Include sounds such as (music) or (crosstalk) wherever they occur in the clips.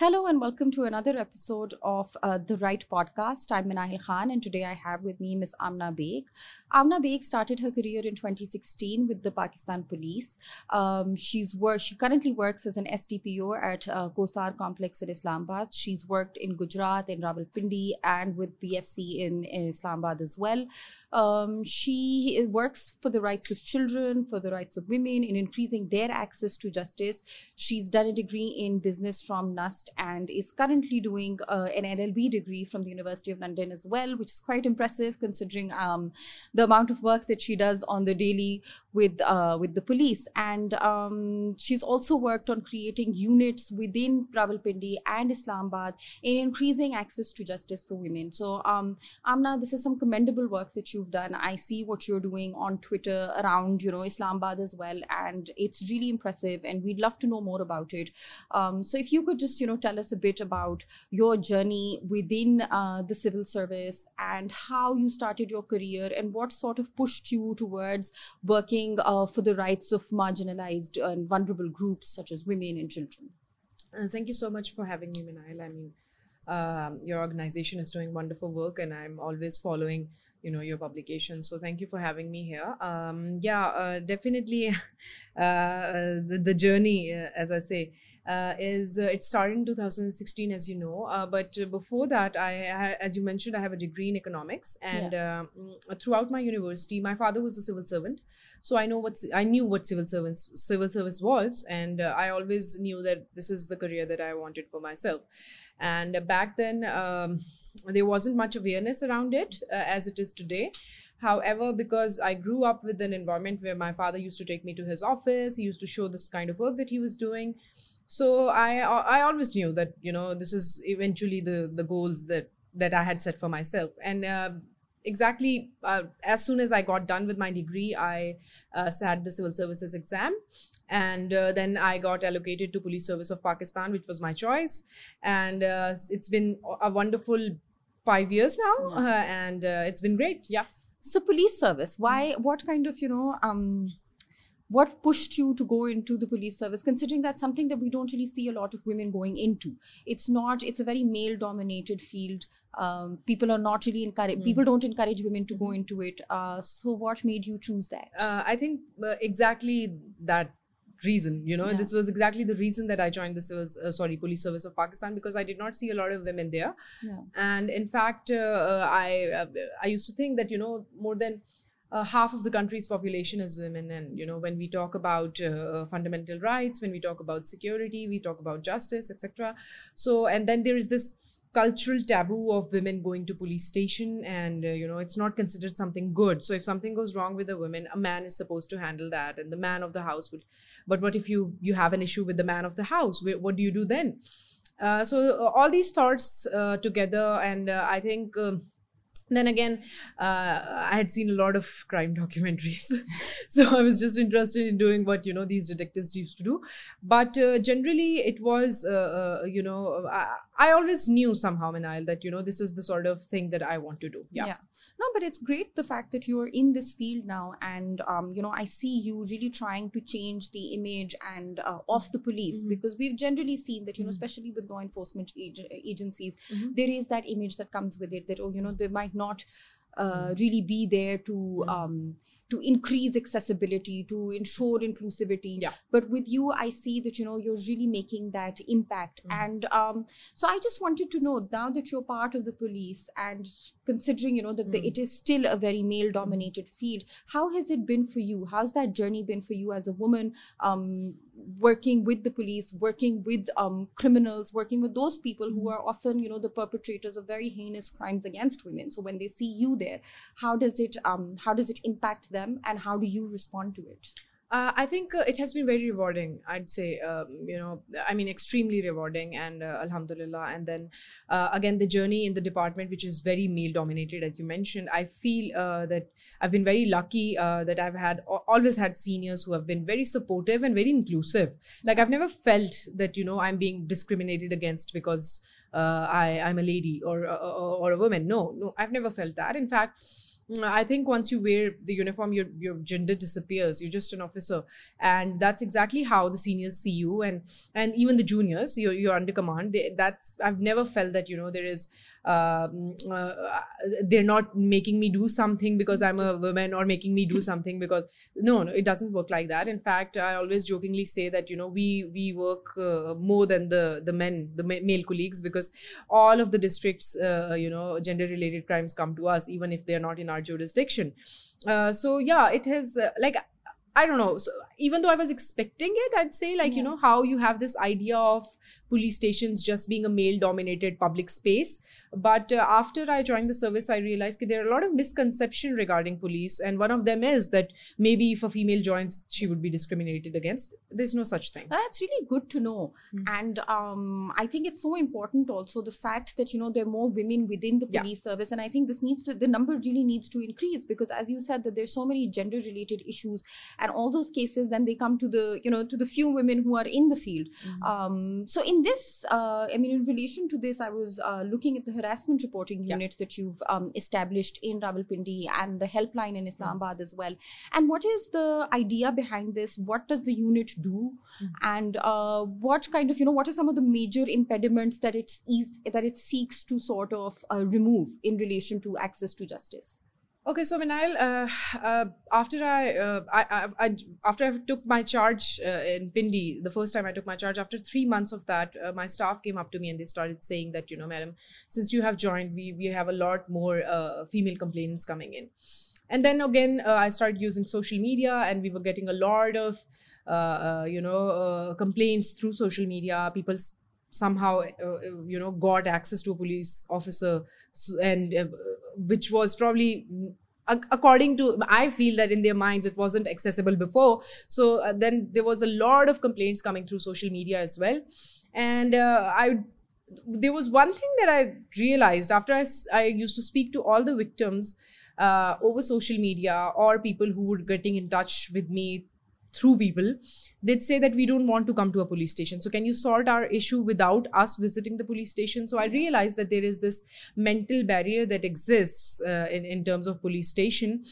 Hello and welcome to another episode of uh, the Right Podcast. I'm Minahil Khan, and today I have with me Ms. Amna Baig. Amna Baig started her career in 2016 with the Pakistan Police. Um, she's work, she currently works as an SDPO at uh, Kohsar Complex in Islamabad. She's worked in Gujrat, in Rawalpindi, and with the FC in, in Islamabad as well. Um, she works for the rights of children, for the rights of women, in increasing their access to justice. She's done a degree in business from NUST and is currently doing uh, an LLB degree from the University of London as well, which is quite impressive considering um, the amount of work that she does on the daily with uh, with the police. And um, she's also worked on creating units within Rawalpindi and Islamabad in increasing access to justice for women. So, um, Amna, this is some commendable work that you've done. I see what you're doing on Twitter around, you know, Islamabad as well, and it's really impressive. And we'd love to know more about it. Um, so, if you could just, you know, tell us a bit about your journey within uh, the civil service and how you started your career and what sort of pushed you towards working uh, for the rights of marginalized and vulnerable groups such as women and children. Uh, thank you so much for having me, Minail. I mean, um, your organization is doing wonderful work, and I'm always following you know your publications so thank you for having me here um, yeah uh, definitely (laughs) uh, the, the journey uh, as i say uh, is uh, it started in 2016 as you know. Uh, but before that I, as you mentioned i have a degree in economics. And yeah. Um, throughout my university my father was a civil servant. So i know what i knew what civil service civil service was. And i always knew that this is the career that i wanted for myself. And back then um, there wasn't much awareness around it uh, as it is today. However because i grew up with an environment where my father used to take me to his office he used to show this kind of work that he was doing so i i always knew that you know this is eventually the the goals that that i had set for myself and uh, exactly uh, as soon as I got done with my degree, I uh, sat the civil services exam. And uh, then I got allocated to Police Service of Pakistan, which was my choice. And uh, it's been a wonderful five years now, yeah. Uh, and uh, it's been great. Yeah. So, police service, why, what kind of, you know, um, what pushed you to go into the police service considering that's something that we don't really see a lot of women going into it's not it's a very male dominated field um, people are not really encourage mm. people don't encourage women to go into it uh, so what made you choose that uh, i think uh, exactly that reason you know yeah. this was exactly the reason that i joined the civil uh, sorry police service of pakistan because i did not see a lot of women there yeah. and in fact uh, uh, i i used to think that you know more than uh, half of the country's population is women. And you know when we talk about uh, fundamental rights when we talk about security we talk about justice etc so and then there is this cultural taboo of women going to police station and uh, you know it's not considered something good. So if something goes wrong with a woman a man is supposed to handle that and the man of the house would but what if you you have an issue with the man of the house? What do you do then? Uh, so uh, all these thoughts uh, together and i think um, then again uh, i had seen a lot of crime documentaries. (laughs) So i was just interested in doing what you know these detectives used to do. But uh, generally it was uh, uh you know I, I, always knew somehow Minal, that you know this is the sort of thing that i want to do. Yeah, yeah no but it's great the fact that you're in this field now and um, you know i see you really trying to change the image and uh, of the police mm-hmm. because we've generally seen that you know mm-hmm. especially with law enforcement ag- agencies mm-hmm. there is that image that comes with it that oh you know they might not uh, mm-hmm. really be there to mm-hmm. um, to increase accessibility to ensure inclusivity yeah. but with you i see that you know you're really making that impact mm-hmm. and um, so i just wanted to know now that you're part of the police and considering you know that mm-hmm. the, it is still a very male dominated field how has it been for you how's that journey been for you as a woman um, working with the police working with um, criminals working with those people who mm-hmm. are often you know the perpetrators of very heinous crimes against women so when they see you there how does it um, how does it impact them and how do you respond to it uh, I think uh, it has been very rewarding. I'd say, um, you know, I mean, extremely rewarding, and uh, Alhamdulillah. And then uh, again, the journey in the department, which is very male dominated, as you mentioned. I feel uh, that I've been very lucky uh, that I've had always had seniors who have been very supportive and very inclusive. Like I've never felt that you know I'm being discriminated against because I I'm a lady or, or or a woman. No, no, I've never felt that. In fact I think once you wear the uniform, your your gender disappears. You're just an officer, and that's exactly how the seniors see you, and and even the juniors. You're, you're under command. They, that's I've never felt that you know there is um, uh, they're not making me do something because I'm a woman or making me do (laughs) something because no, no, it doesn't work like that. In fact, I always jokingly say that you know we we work uh, more than the the men, the male colleagues, because all of the districts, uh, you know, gender related crimes come to us even if they're not in our jurisdiction. Uh, so yeah, it has uh, like I don't know. So even though I was expecting it, I'd say like, yeah. you know, how you have this idea of police stations just being a male dominated public space. But uh, after I joined the service, I realized that there are a lot of misconception regarding police. And one of them is that maybe if a female joins, she would be discriminated against. There's no such thing. That's really good to know. Mm-hmm. And um, I think it's so important also the fact that, you know, there are more women within the police yeah. service. And I think this needs to, the number really needs to increase because as you said that there's so many gender related issues and all those cases then they come to the you know to the few women who are in the field mm-hmm. um, so in this uh, i mean in relation to this i was uh, looking at the harassment reporting unit yeah. that you've um, established in rawalpindi and the helpline in islamabad mm-hmm. as well and what is the idea behind this what does the unit do mm-hmm. and uh, what kind of you know what are some of the major impediments that it's that it seeks to sort of uh, remove in relation to access to justice Okay, so Minail, uh, uh, after I, uh, I, I, I, after I took my charge uh, in Pindi, the first time I took my charge, after three months of that, uh, my staff came up to me and they started saying that, you know, madam, since you have joined, we we have a lot more uh, female complaints coming in. And then again, I started using social media, and we were getting a lot of, you know, complaints through social media. People somehow, you know, got access to a police officer and which was probably according to i feel that in their minds it wasn't accessible before. So uh, then there was a lot of complaints coming through social media as well. And uh, i there was one thing that i realized after i, I used to speak to all the victims uh, over social media or people who were getting in touch with me through people they'd say that we don't want to come to a police station. So can you sort our issue without us visiting the police station? So i realized that there is this mental barrier that exists uh, in, in terms of police station.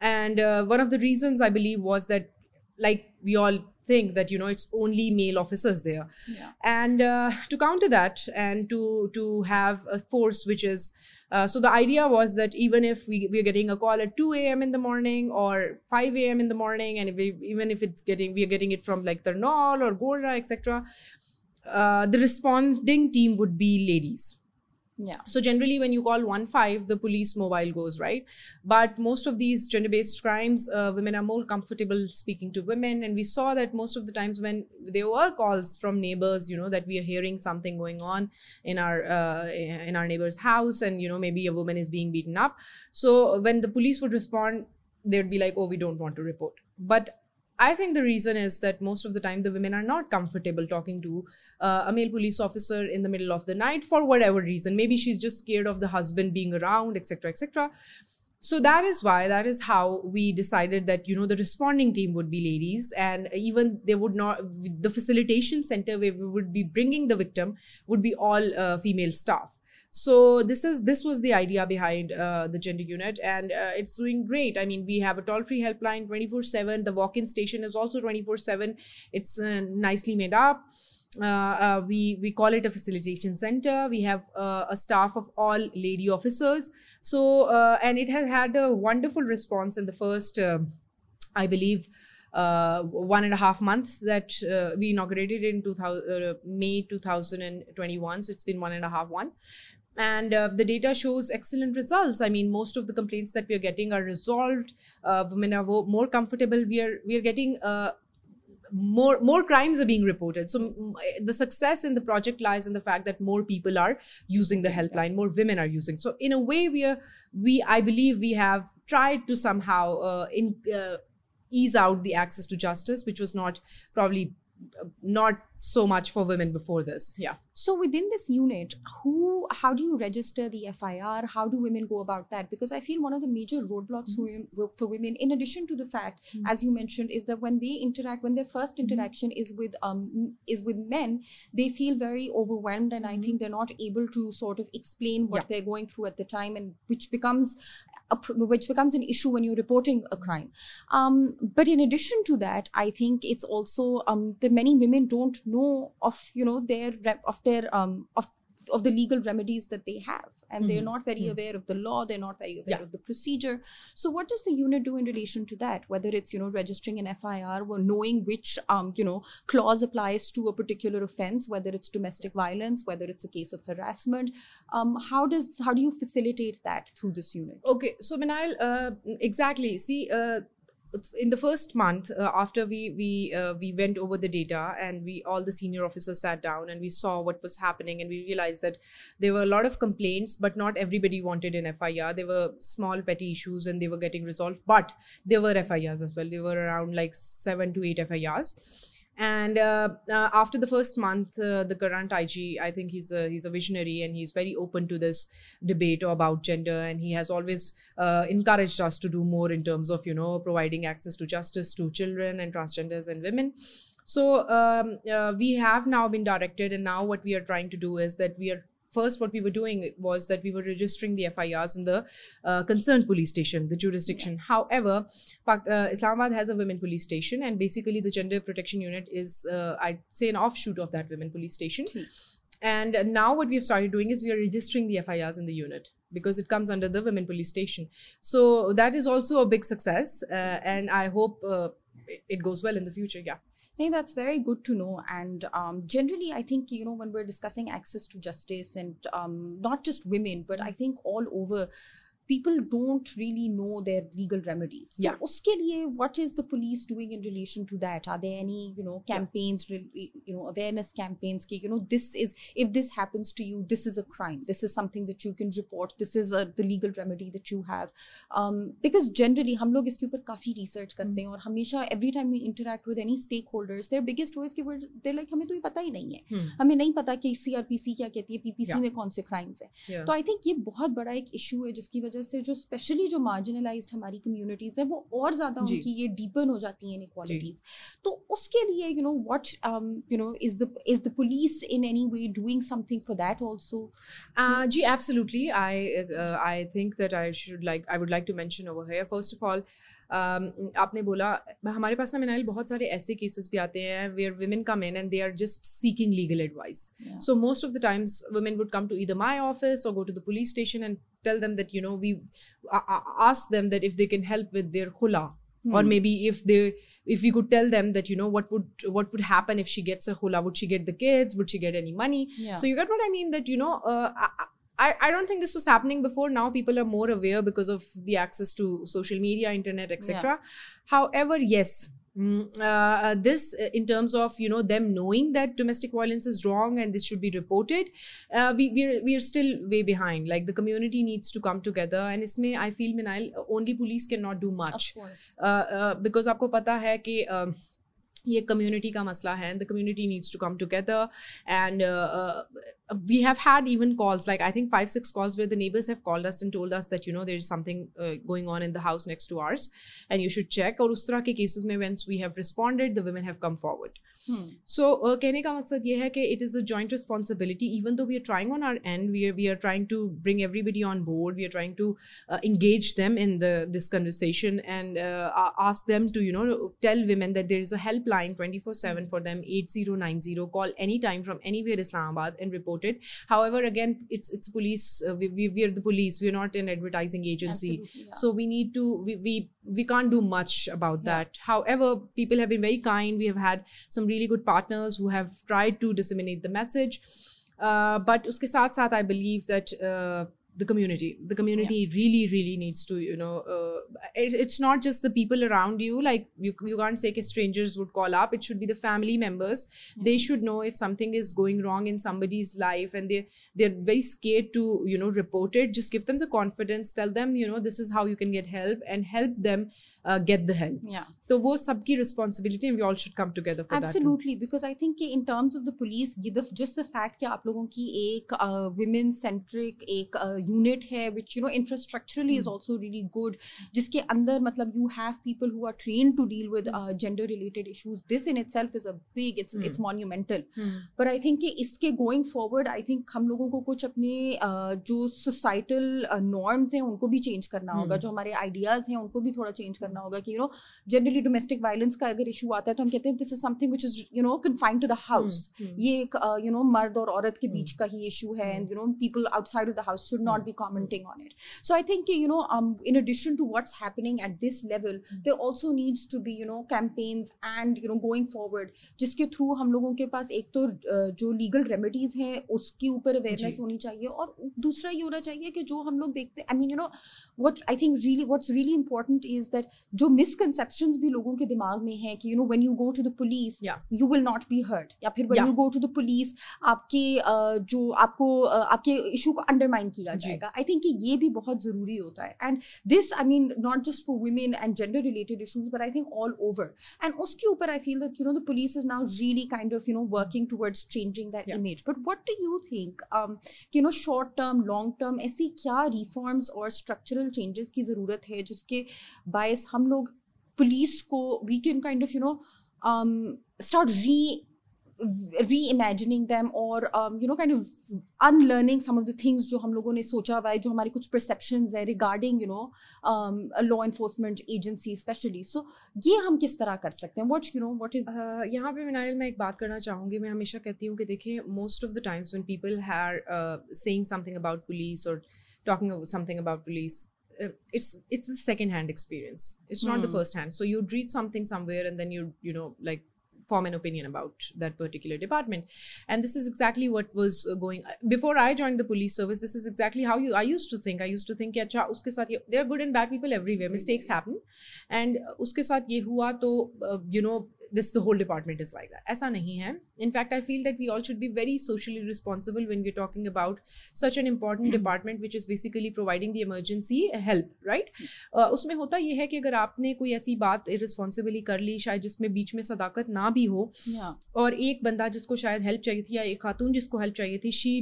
And uh, one of the reasons i believe was that like we all think that you know it's only male officers there. Yeah. and uh, to counter that and to to have a force which is uh, so the idea was that even if we, we're getting a call at 2 a.m. in the morning or 5 a.m. in the morning, and if we, even if it's getting we're getting it from like Tarnol or Golra, etc., uh, the responding team would be ladies. Yeah. So generally, when you call one five, the police mobile goes right. But most of these gender-based crimes, uh, women are more comfortable speaking to women, and we saw that most of the times when there were calls from neighbors, you know, that we are hearing something going on in our uh, in our neighbor's house, and you know maybe a woman is being beaten up. So when the police would respond, they'd be like, "Oh, we don't want to report." But I think the reason is that most of the time the women are not comfortable talking to uh, a male police officer in the middle of the night for whatever reason. Maybe she's just scared of the husband being around, etc., etc. So that is why that is how we decided that you know the responding team would be ladies, and even they would not the facilitation center where we would be bringing the victim would be all uh, female staff so this is this was the idea behind uh, the gender unit and uh, it's doing great. I mean we have a toll free helpline 24 7 the walk-in station is also 24 7 it's uh, nicely made up. Uh, uh, we we call it a facilitation center. We have uh, a staff of all lady officers. So and it has had a wonderful response in the first i believe uh, one and a half months that uh, we inaugurated in 2000, uh, May 2021. So it's been one and a half one and uh, the data shows excellent results. I mean most of the complaints that we are getting are resolved. Uh, women are more comfortable. We are we are getting uh, more more crimes are being reported. So the success in the project lies in the fact that more people are using the helpline more women are using. So in a way we are we i believe we have tried to somehow uh, in uh, ease out the access to justice which was not probably uh, not so much for women before this yeah so within this unit who how do you register the fir how do women go about that because i feel one of the major roadblocks mm-hmm. for, women in addition to the fact mm-hmm. as you mentioned is that when they interact when their first mm-hmm. interaction mm-hmm. is with um is with men they feel very overwhelmed and i mm-hmm. think they're not able to sort of explain what yeah. they're going through at the time and which becomes which becomes an issue when you're reporting a crime. Um, but in addition to that, I think it's also um, that many women don't know of you know their of their um, of of the legal remedies that they have and they're Mhm. not very Mhm. aware of the law they're not very aware Yeah. of the procedure so what does the unit do in relation to that whether it's you know registering an fir or knowing which um, you know clause applies to a particular offense whether it's domestic violence whether it's a case of harassment um, how does how do you facilitate that through this unit Okay, so Minail, uh, exactly. See, uh, in the first month uh, after we we uh, we went over the data and we all the senior officers sat down and we saw what was happening and we realized that there were a lot of complaints, but not everybody wanted an FIR. There were small petty issues and they were getting resolved, but there were FIRs as well. There were around like seven to eight FIRs. And uh, uh, after the first month, uh, the current IG, I think he's a he's a visionary and he's very open to this debate about gender, and he has always encouraged us to do more in terms of you know providing access to justice to children and transgenders and women. So um, uh, we have now been directed, and now what we are trying to do is that we are first what we were doing was that we were registering the FIRs in the uh, concerned police station, the jurisdiction. However, uh, Islamabad has a women police station, and basically the gender protection unit is, uh, I'd say, an offshoot of that women police station. And now what we have started doing is we are registering the FIRs in the unit because it comes under the women police station. So that is also a big success, uh, and I hope uh, it goes well in the future. Yeah. Hey, that's very good to know. And um, generally, I think, you know, when we're discussing access to justice and um, not just women, but I think all over, people don't really know their legal remedies. So, Yeah. uske liye, what is the police doing in relation to that? Are there any, you know, Yeah. campaigns, re- you know, awareness campaigns? Ki, you know, this is, if this happens to you, this is a crime. This is something that you can report. This is a, the legal remedy that you have. Um, because generally, हम लोग इसके ऊपर काफ़ी research करते हैं और हमेशा every time we interact with any stakeholders, their biggest voice के words, they're like हमें तो ये पता ही नहीं है Hmm. हमें नहीं पता कि CRPC क्या कहती है PPC Yeah. में कौन से crimes हैं Yeah. तो आई थिंक ये बहुत बड़ा एक इशू है जिसकी वजह वजह से जो स्पेशली जो मार्जिनलाइज हमारी कम्युनिटीज़ है वो और ज़्यादा उनकी ये डीपन हो जाती है इनक्वालिटीज़ तो उसके लिए you know what you know is the is the police in any way doing something for that also ji absolutely I I think that I should like I would like to mention over here first of all आपने बोला हमारे पास ना मिनाइल बहुत सारे ऐसे cases भी आते हैं where women come in and they are just seeking legal advice so most of the times women would come to either my office और go to the police station and tell them that you know we ask them that if they can help with their खुला Mm. or maybe if they if we could tell them that you know what would what would happen if she gets a hula would she get the kids would she get any money yeah. so you get what i mean that you know uh, I, I don't think this was happening before. Now people are more aware because of the access to social media, internet, etc. Yeah. However, yes, Mm, uh, uh this uh, in terms of you know them knowing that domestic violence is wrong and this should be reported uh, we we're, we're still way behind like the community needs to come together and isme i feel minal only police cannot do much of course. Uh, because aapko pata ये community का मसला है the community needs to come together and have had even calls like i think five six calls where the neighbors have called us and told us that you know there is something uh, going on in the house next to ours and you should check और उस तरह के cases में once we have responded the women have come forward Hmm. so uh, कहने का मकसद ये है कि it is a joint responsibility even though we are trying on our end we are we are trying to bring everybody on board we are trying to uh, engage them in the this conversation and uh, a- ask them to you know tell women that there is a helpline 24/7 for them 8090 call anytime from anywhere Islamabad and report it however again it's it's police uh, we, we we are the police we are not an advertising agency Absolutely, yeah. so we need to we, we we can't do much about that. However people have been very kind. We have had some really good partners who have tried to disseminate the message. Uh, but uske sath sath i believe that uh, the community. The community really really needs to you know uh, it, it's not just the people around you. Like you, you can't say that strangers would call up. It should be the family members. They should know if something is going wrong in somebody's life and they they're very scared to you know report it. Just give them the confidence. Tell them you know this is how you can get help and help them get the help तो वो सबकी responsibility we all should come together for absolutely because I think in terms of the police just the fact कि आप लोगों की एक uh, women centric एक uh, unit है which you know infrastructurally is also really good जिसके अंदर मतलब you have people who are train to deal with gender related issues this in itself is a big it's it's monumental पर I think इसके going forward I think हम लोगों को कुछ अपने uh, जो सोसाइटल नॉर्म्स uh, हैं उनको भी चेंज करना hmm. होगा जो हमारे आइडियाज़ हैं उनको भी थोड़ा चेंज करना होगा कि you know generally domestic violence का अगर इशू आता है तो हम कहते हैं this is something which is you know confined to the house. ये एक यू नो मर्द और औरत के बीच हम्म। का ही इशू है। And you know people outside of the house should not. Be commenting on it so I think you know in addition to what's happening at this level there also needs to be you know campaigns and you know going forward जिसके through हम लोगों के पास एक तो जो legal remedies हैं उसके ऊपर अवेयरनेस होनी चाहिए और दूसरा ये होना चाहिए कि जो हम लोग देखते हैं I mean you know what I think really what's really important is that जो मिसकनसेप्शन भी लोगों के दिमाग में है कि you know when you go to the police you will not be hurt या फिर when you go to the police आपके जो आपको आपके इशू को अंडरमाइन किया। जाएगा. आई थिंक कि ये भी बहुत ज़रूरी होता है. And this I mean not just for women and gender related issues but I think all over and उसके ऊपर I feel that you know the police is now really kind of you know working towards changing that image but what do you think you know short term long term ऐसी क्या reforms और structural changes की ज़रूरत है जिसके बायस हम लोग police को we can kind of you know start re re imagining them और you know kind of unlearning some of the things जो हम लोगों ने सोचा हुआ है, जो हमारे कुछ परसेप्शन है regarding you know law enforcement agency specially so ये हम किस तरह कर सकते हैं? What you know what is यहाँ पर मिनायल मैं एक बात करना चाहूँगी। मैं हमेशा कहती हूँ कि देखिए most of the times when people are saying something about police और talking something about police Uh, it's it's the second hand experience. It's not mm. the hmm. first hand. So you'd read something somewhere and then you you know like form an opinion about that particular department. And this is exactly what was uh, going uh, before i joined the police service this is exactly how you i used to think. I used to think yeah, uske sath ye, there are good and bad people everywhere. Mistakes happen. And uske sath ye hua to uh, you know this the whole department is like that ऐसा नहीं है. In fact I feel that we all should be very socially responsible when you talking about such an important department which is basically providing the emergency help right उसमें होता यह है कि अगर आपने कोई ऐसी बात रिस्पॉन्सिबली कर ली शायद जिसमें बीच में सदाकत ना भी हो yeah. और एक बंदा जिसको शायद हेल्प चाहिए थी या एक खातून जिसको हेल्प चाहिए थी she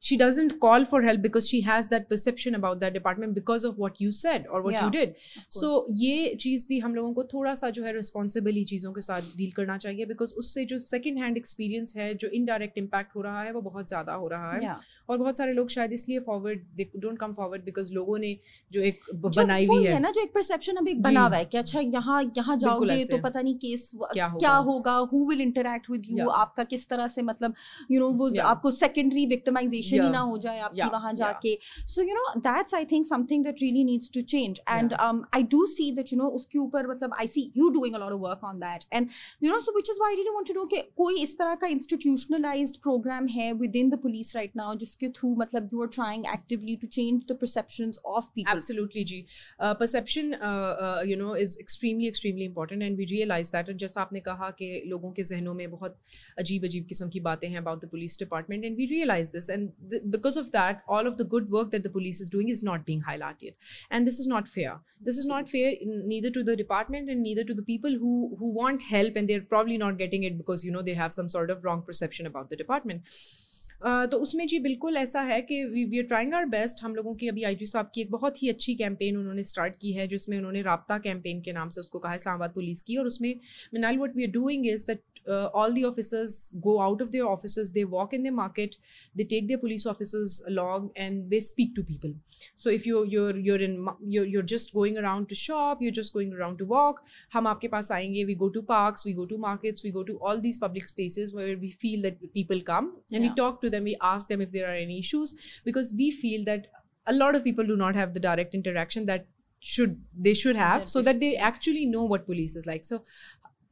she doesn't call for help because she has that perception about that department because of what you said or what you did. so ये चीज़ भी हम लोगों को थोड़ा सा जो है रिस्पॉन्सिबली चीज़ों के साथ डील करना चाहिए बिकॉज़ उससे जो सेकेंड हैंड एक्सपीरियंस है जो इनडायरेक्ट इम्पैक्ट हो रहा है वो बहुत ज़्यादा हो रहा है। Yeah. और बहुत सारे लोग शायद इसलिए forward they don't come forward because लोगों ने जो एक बनाई हुई है। है ना जो एक परसेप्शन अभी बना हुआ है कि अच्छा यहाँ यहाँ जाओगे तो पता नहीं केस क्या होगा? Who will interact with you आपका किस तरह से मतलब यू नो वो आपको सेकेंडरी विक्टिमाइजेशन ही Yeah. ना हो जाए आपकी Yeah. वहाँ जाके। So you know that's I think something that really needs to change and I do see that you know उसके ऊपर मतलब I see you doing a lot of work on that and you know so which is why I really want to know कि कोई इस तरह का institutionalised programme है within the police right now जिसके थ्रू मतलब you are trying actively to change the perceptions of people Absolutely, जी. Perception, uh, uh, you know, is extremely, extremely important, and we realize जैसा आपने कहा कि लोगों के जहनों में बहुत अजीब अजीब किस्म की बातें हैं about the police department and we realize this and because of that, all of the good work that the police is doing is not being highlighted, and this is not fair. This is not fair neither to the department and neither to the people who who want help, and they're probably not getting it because you know they have some sort of wrong perception about the department. तो उसमें जी बिल्कुल ऐसा है कि we are trying our best हम लोगों की अभी आई जी साहब की एक बहुत ही अच्छी कैंपेन उन्होंने स्टार्ट की है जिसमें उन्होंने रबता कैंपेन के नाम से उसको कहा इस्लामाबाद पुलिस की और उसमें Minal what we are doing is that uh, all the officers go out of their offices they walk in the market they take their police officers along and they speak to people so if you you're you're in you're, you're just going around to shop you're just going around to walk hum aapke paas aayenge we go to parks we go to markets we go to all these public spaces where we feel that people come and yeah. we talk to them we ask them if there are any issues because we feel that a lot of people do not have the direct interaction that should they should have That so they that they actually know what police is like so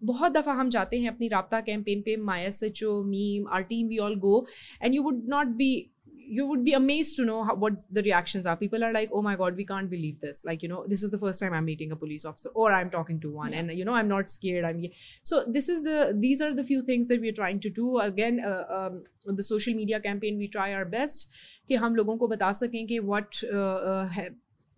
बहुत दफ़ा हम जाते हैं अपनी राब्ता campaign पे माई S H O meme are team we all go and you would not be you would be amazed to know how, what the reactions are. People are like, "Oh my god, we can't believe this! Like, you know, this is the first time I'm meeting a police officer, or I'm talking to one, Yeah. and you know, I'm not scared. I'm so this is the these are the few things that we're trying to do. Again, uh, um, the social media campaign, we try our best कि हम लोगों को बता सकें कि what uh, uh, है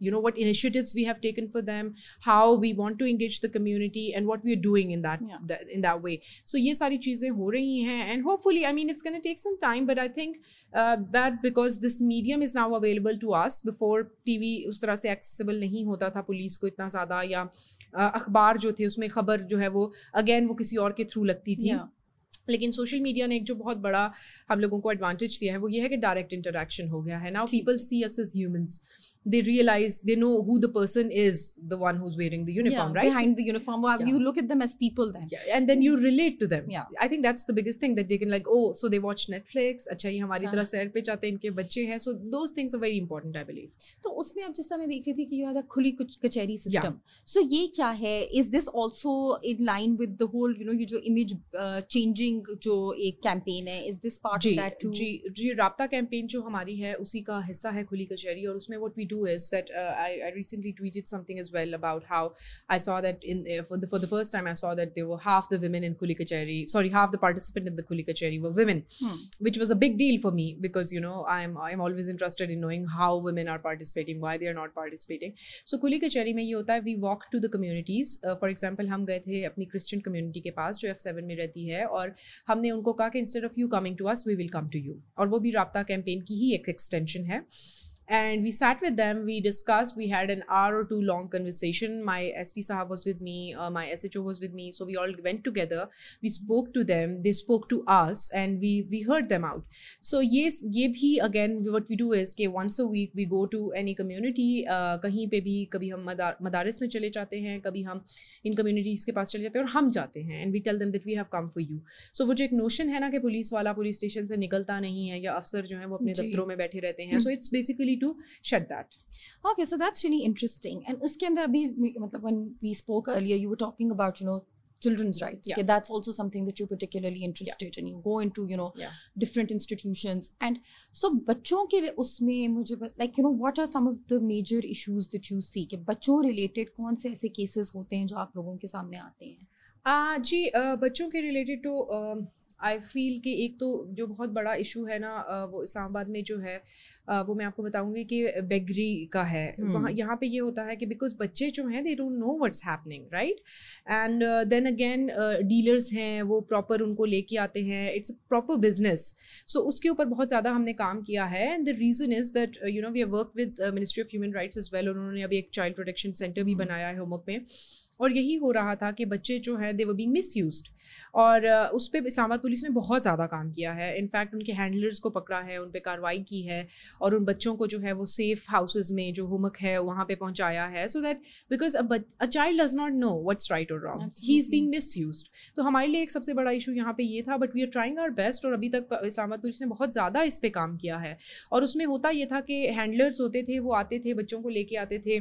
you know what initiatives we have taken for them how we want to engage the community and what we are doing in that, Yeah. that in that way so ये सारी चीज़ें हो रही हैं and hopefully I mean it's going to take some time but I think uh, that because this medium is now available to us before TV उस तरह से accessible नहीं होता था पुलिस को इतना ज़्यादा या uh, अखबार जो थे उसमें खबर जो है वो अगेन वो किसी और के थ्रू लगती थी Yeah. लेकिन सोशल मीडिया ने एक जो बहुत बड़ा हम लोगों को एडवांटेज दिया है वो ये है कि डायरेक्ट इंटरेक्शन हो गया है now people see us as humans they realize they know who the person is the one who's wearing the uniform yeah, right behind the uniform. Well, Yeah. You look at them as people then. yeah, and then you relate to them Yeah. i think that's the biggest thing that they can like oh so they watch netflix अच्छा ये हमारी तरह सैर पे जाते हैं इनके बच्चे हैं so those things are very important i believe तो उसमें अब जिस तरह मैं देख रही थी कि यू हैव द खुली कुछ कचहरी सिस्टम सो ये क्या है is this also in line with the whole you know ये जो इमेज चेंजिंग जो एक कैंपेन है is this part ji of that to जी जी राब्ता कैंपेन जो हमारी है उसी का हिस्सा है खुली कचहरी और उसमें what we do is that uh, I, I, recently tweeted something as well about how I saw that in uh, for the for the first time I saw that there were half the women in Khuli Kacheri, sorry, half the participant in the Khuli Kacheri were women, hmm. which was a big deal for me because you know I'm I'm always interested in knowing how women are participating, why they are not participating. So Khuli Kacheri mein ye hota hai, we walk to the communities. Uh, for example, हम गए थे अपनी community community के पास जो F seven में रहती है और हमने उनको कहा कि of you coming to us, we will come to you. और वो भी रबता campaign की ही एक extension है and we sat with them we discussed we had an hour or two long conversation. My sp sahab was with me uh, my sho was with me so we all went together. We spoke to them they spoke to us and we we heard them out. So yes ye bhi again what we do is ke once a week we go to any community uh, kahin pe bhi kabhi hum madaris mein chale jaate hain kabhi hum in communities ke paas chale jate hain aur hum jate hain and we tell them that we have come for you. So wo jo ek notion hai na ki police wala police station se nikalta nahi hai ya afsar jo hai wo apne daftaron mein baithe rehte hain so it's basically to shut that. Okay, so that's really interesting. And उसके अंदर अभी मतलब when we spoke earlier, you were talking about you know children's rights. Yeah. Okay, that's also something that you're particularly interested yeah. in. You go into you know Yeah. different institutions and so बच्चों के लिए उसमें मुझे like you know what are some of the major issues that you see कि बच्चों related कौन से ऐसे cases होते हैं जो आप लोगों के सामने आते हैं आ, जी अ, बच्चों के रिलेटेड तो आई फील कि एक तो जो बहुत बड़ा इशू है ना वो इस्लामाबाद में जो है वो मैं आपको बताऊँगी कि बेगरी का है Hmm. वहाँ यहाँ पे ये होता है कि बिकॉज़ बच्चे जो हैं they don't know what's happening right and then again dealers हैं वो प्रॉपर उनको लेके आते हैं इट्स प्रॉपर बिज़नेस सो उसके ऊपर बहुत ज़्यादा हमने काम किया है and the reason is that you know we have work with ministry of human rights as well उन्होंने अभी एक चाइल्ड प्रोटेक्शन सेंटर भी Hmm. बनाया है होमवर्क में और यही हो रहा था कि बच्चे जो हैं दे वर बीइंग मिस और uh, उस पर इस्लामाबाद पुलिस ने बहुत ज़्यादा काम किया है। इनफैक्ट उनके हैंडलर्स को पकड़ा है उन पर कार्रवाई की है और उन बच्चों को जो है वो सेफ़ हाउसेज में जो होमवर्क है वहाँ पर पहुँचाया है। So that because a child does not know what's right और wrong he is. Being miss तो हमारे लिए एक सबसे बड़ा इशू यहाँ पर ये था but we are trying our best और अभी तक इस्लामाबाद पुलिस ने बहुत ज़्यादा इस पर काम किया है। और उसमें होता ये था कि हैंडलर्स होते थे वो आते थे बच्चों को लेके आते थे।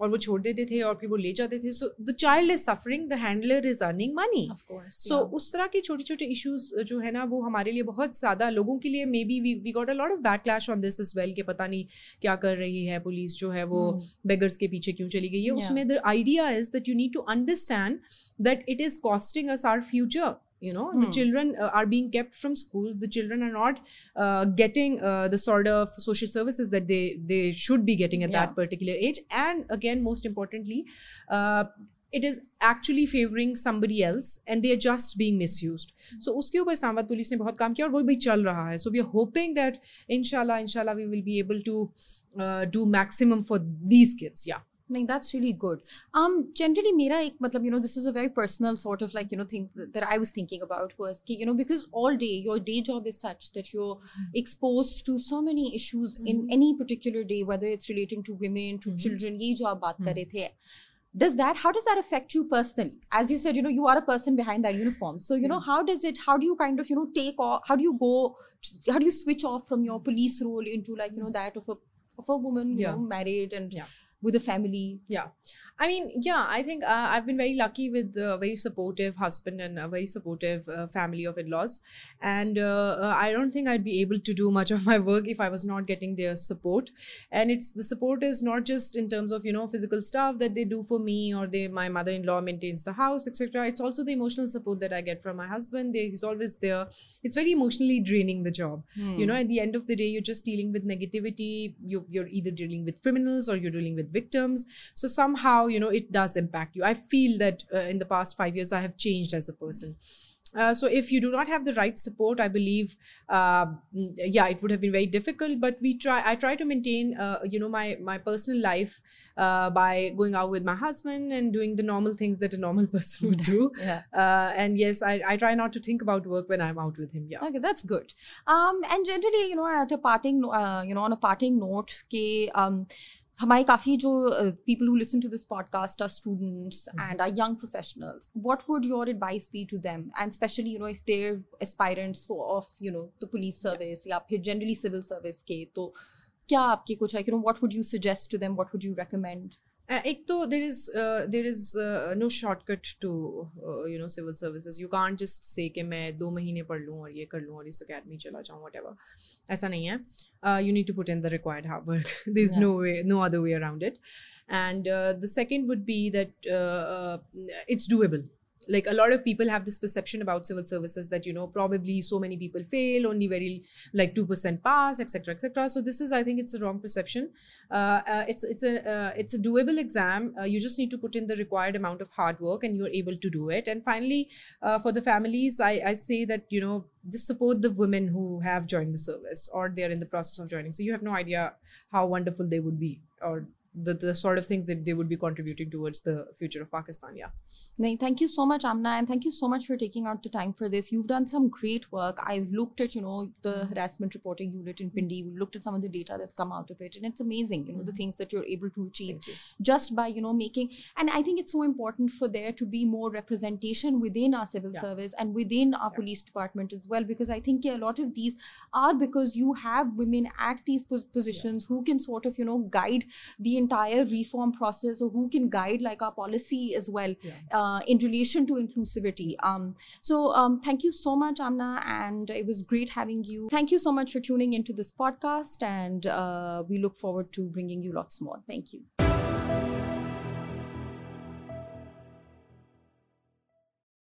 और वो छोड़ देते थे और फिर वो ले जाते थे। So the child is suffering the handler is earning money so उस तरह के छोटे छोटे इशूज जो है ना वो हमारे लिए बहुत ज़्यादा लोगों के लिए maybe we we got a lot of backlash on this as well के पता नहीं क्या कर रही है पुलिस जो है वो Hmm. बेगर्स के पीछे क्यों चली गई है. उसमें the idea is that you need to understand that it is costing us our future you know the hmm. children uh, are being kept from school. The children are not uh, getting uh, the sort of social services that they they should be getting at that particular age. And again most importantly it is actually favoring somebody else and they are just being misused. Hmm. So uske upar Islamabad police ne bahut kaam kiya aur wo bhi chal raha hai. So we are hoping that inshallah inshallah we will be able to do maximum for these kids. Yeah. नहीं that's really good um generally मेरा एक मतलब you know this is a very personal sort of like you know thing that, that I was thinking about was कि you know because all day your day job is such that you're exposed to so many issues in Mhm. any particular day whether it's relating to women to Mhm. children ये जो आप बात कर Mhm. रहे थे does that how does that affect you personally as you said you know you are a person behind that uniform so you know how does it how do you kind of you know take off how do you go how do you switch off from your police role into like you know that of a of a woman you Yeah. know married and Yeah. with a family I mean, yeah, I think uh, I've been very lucky with a very supportive husband and a very supportive uh, family of in-laws, and uh, uh, I don't think I'd be able to do much of my work if I was not getting their support. And it's the support is not just in terms of you know physical stuff that they do for me or they my mother-in-law maintains the house, etc. It's also the emotional support that I get from my husband. They, he's always there. It's very emotionally draining the job. You know, at the end of the day, you're just dealing with negativity. You, you're either dealing with criminals or you're dealing with victims so somehow you know it does impact you i feel that uh, in the past 5 years i have changed as a person uh, so if you do not have the right support i believe uh, yeah it would have been very difficult but we try i try to maintain uh, you know my my personal life uh, by going out with my husband and doing the normal things that a normal (laughs) person would do (laughs) yeah. uh, and yes I, I try not to think about work when i'm out with him yeah Okay, that's good. Um, and generally, you know, at a parting, uh, you know, on a parting note, के um, हमारे काफ़ी जो people who listen to this podcast are students and are young professionals what would your advice be to them and specially you know if they're aspirants of you know the police service या फिर generally civil service के तो क्या आपके कुछ है you know what would you suggest to them what would you recommend एक तो there is there is no shortcut to you know civil services you can't just say कि मैं दो महीने पढ़ लूँ और ये कर लूँ और इस अकेडमी चला जाऊँ वट एवर ऐसा नहीं है। You need to put in the required hard work there is no way no other way around it and the second would be that it's doable like a lot of people have this perception about civil services that you know probably so many people fail only very like 2% pass etc etc so this is i think it's a wrong perception. Uh, uh, it's it's a uh, it's a doable exam. Uh, you just need to put in the required amount of hard work and you're able to do it. And finally uh, for the families I, I say that you know just support the women who have joined the service or they're in the process of joining. So you have no idea how wonderful they would be or the, the sort of things that they would be contributing towards the future of pakistan yeah No, thank you so much, Amna, and thank you so much for taking out the time for this. You've done some great work. I've looked at, you know, the harassment reporting unit in Pindi. We looked at some of the data that's come out of it, and it's amazing, you know, the mm-hmm. things that you're able to achieve just by, you know, making. And I think it's so important for there to be more representation within our civil Yeah. service and within our Yeah. police department as well, because I think yeah, a lot of these are because you have women at these pos- positions who can sort of, you know, guide the entire reform process or who can guide like our policy as well Yeah. uh, in relation to inclusivity. Um, so um, thank you so much, Amna, and it was great having you. Thank you so much for tuning into this podcast, and uh, we look forward to bringing you lots more. Thank you.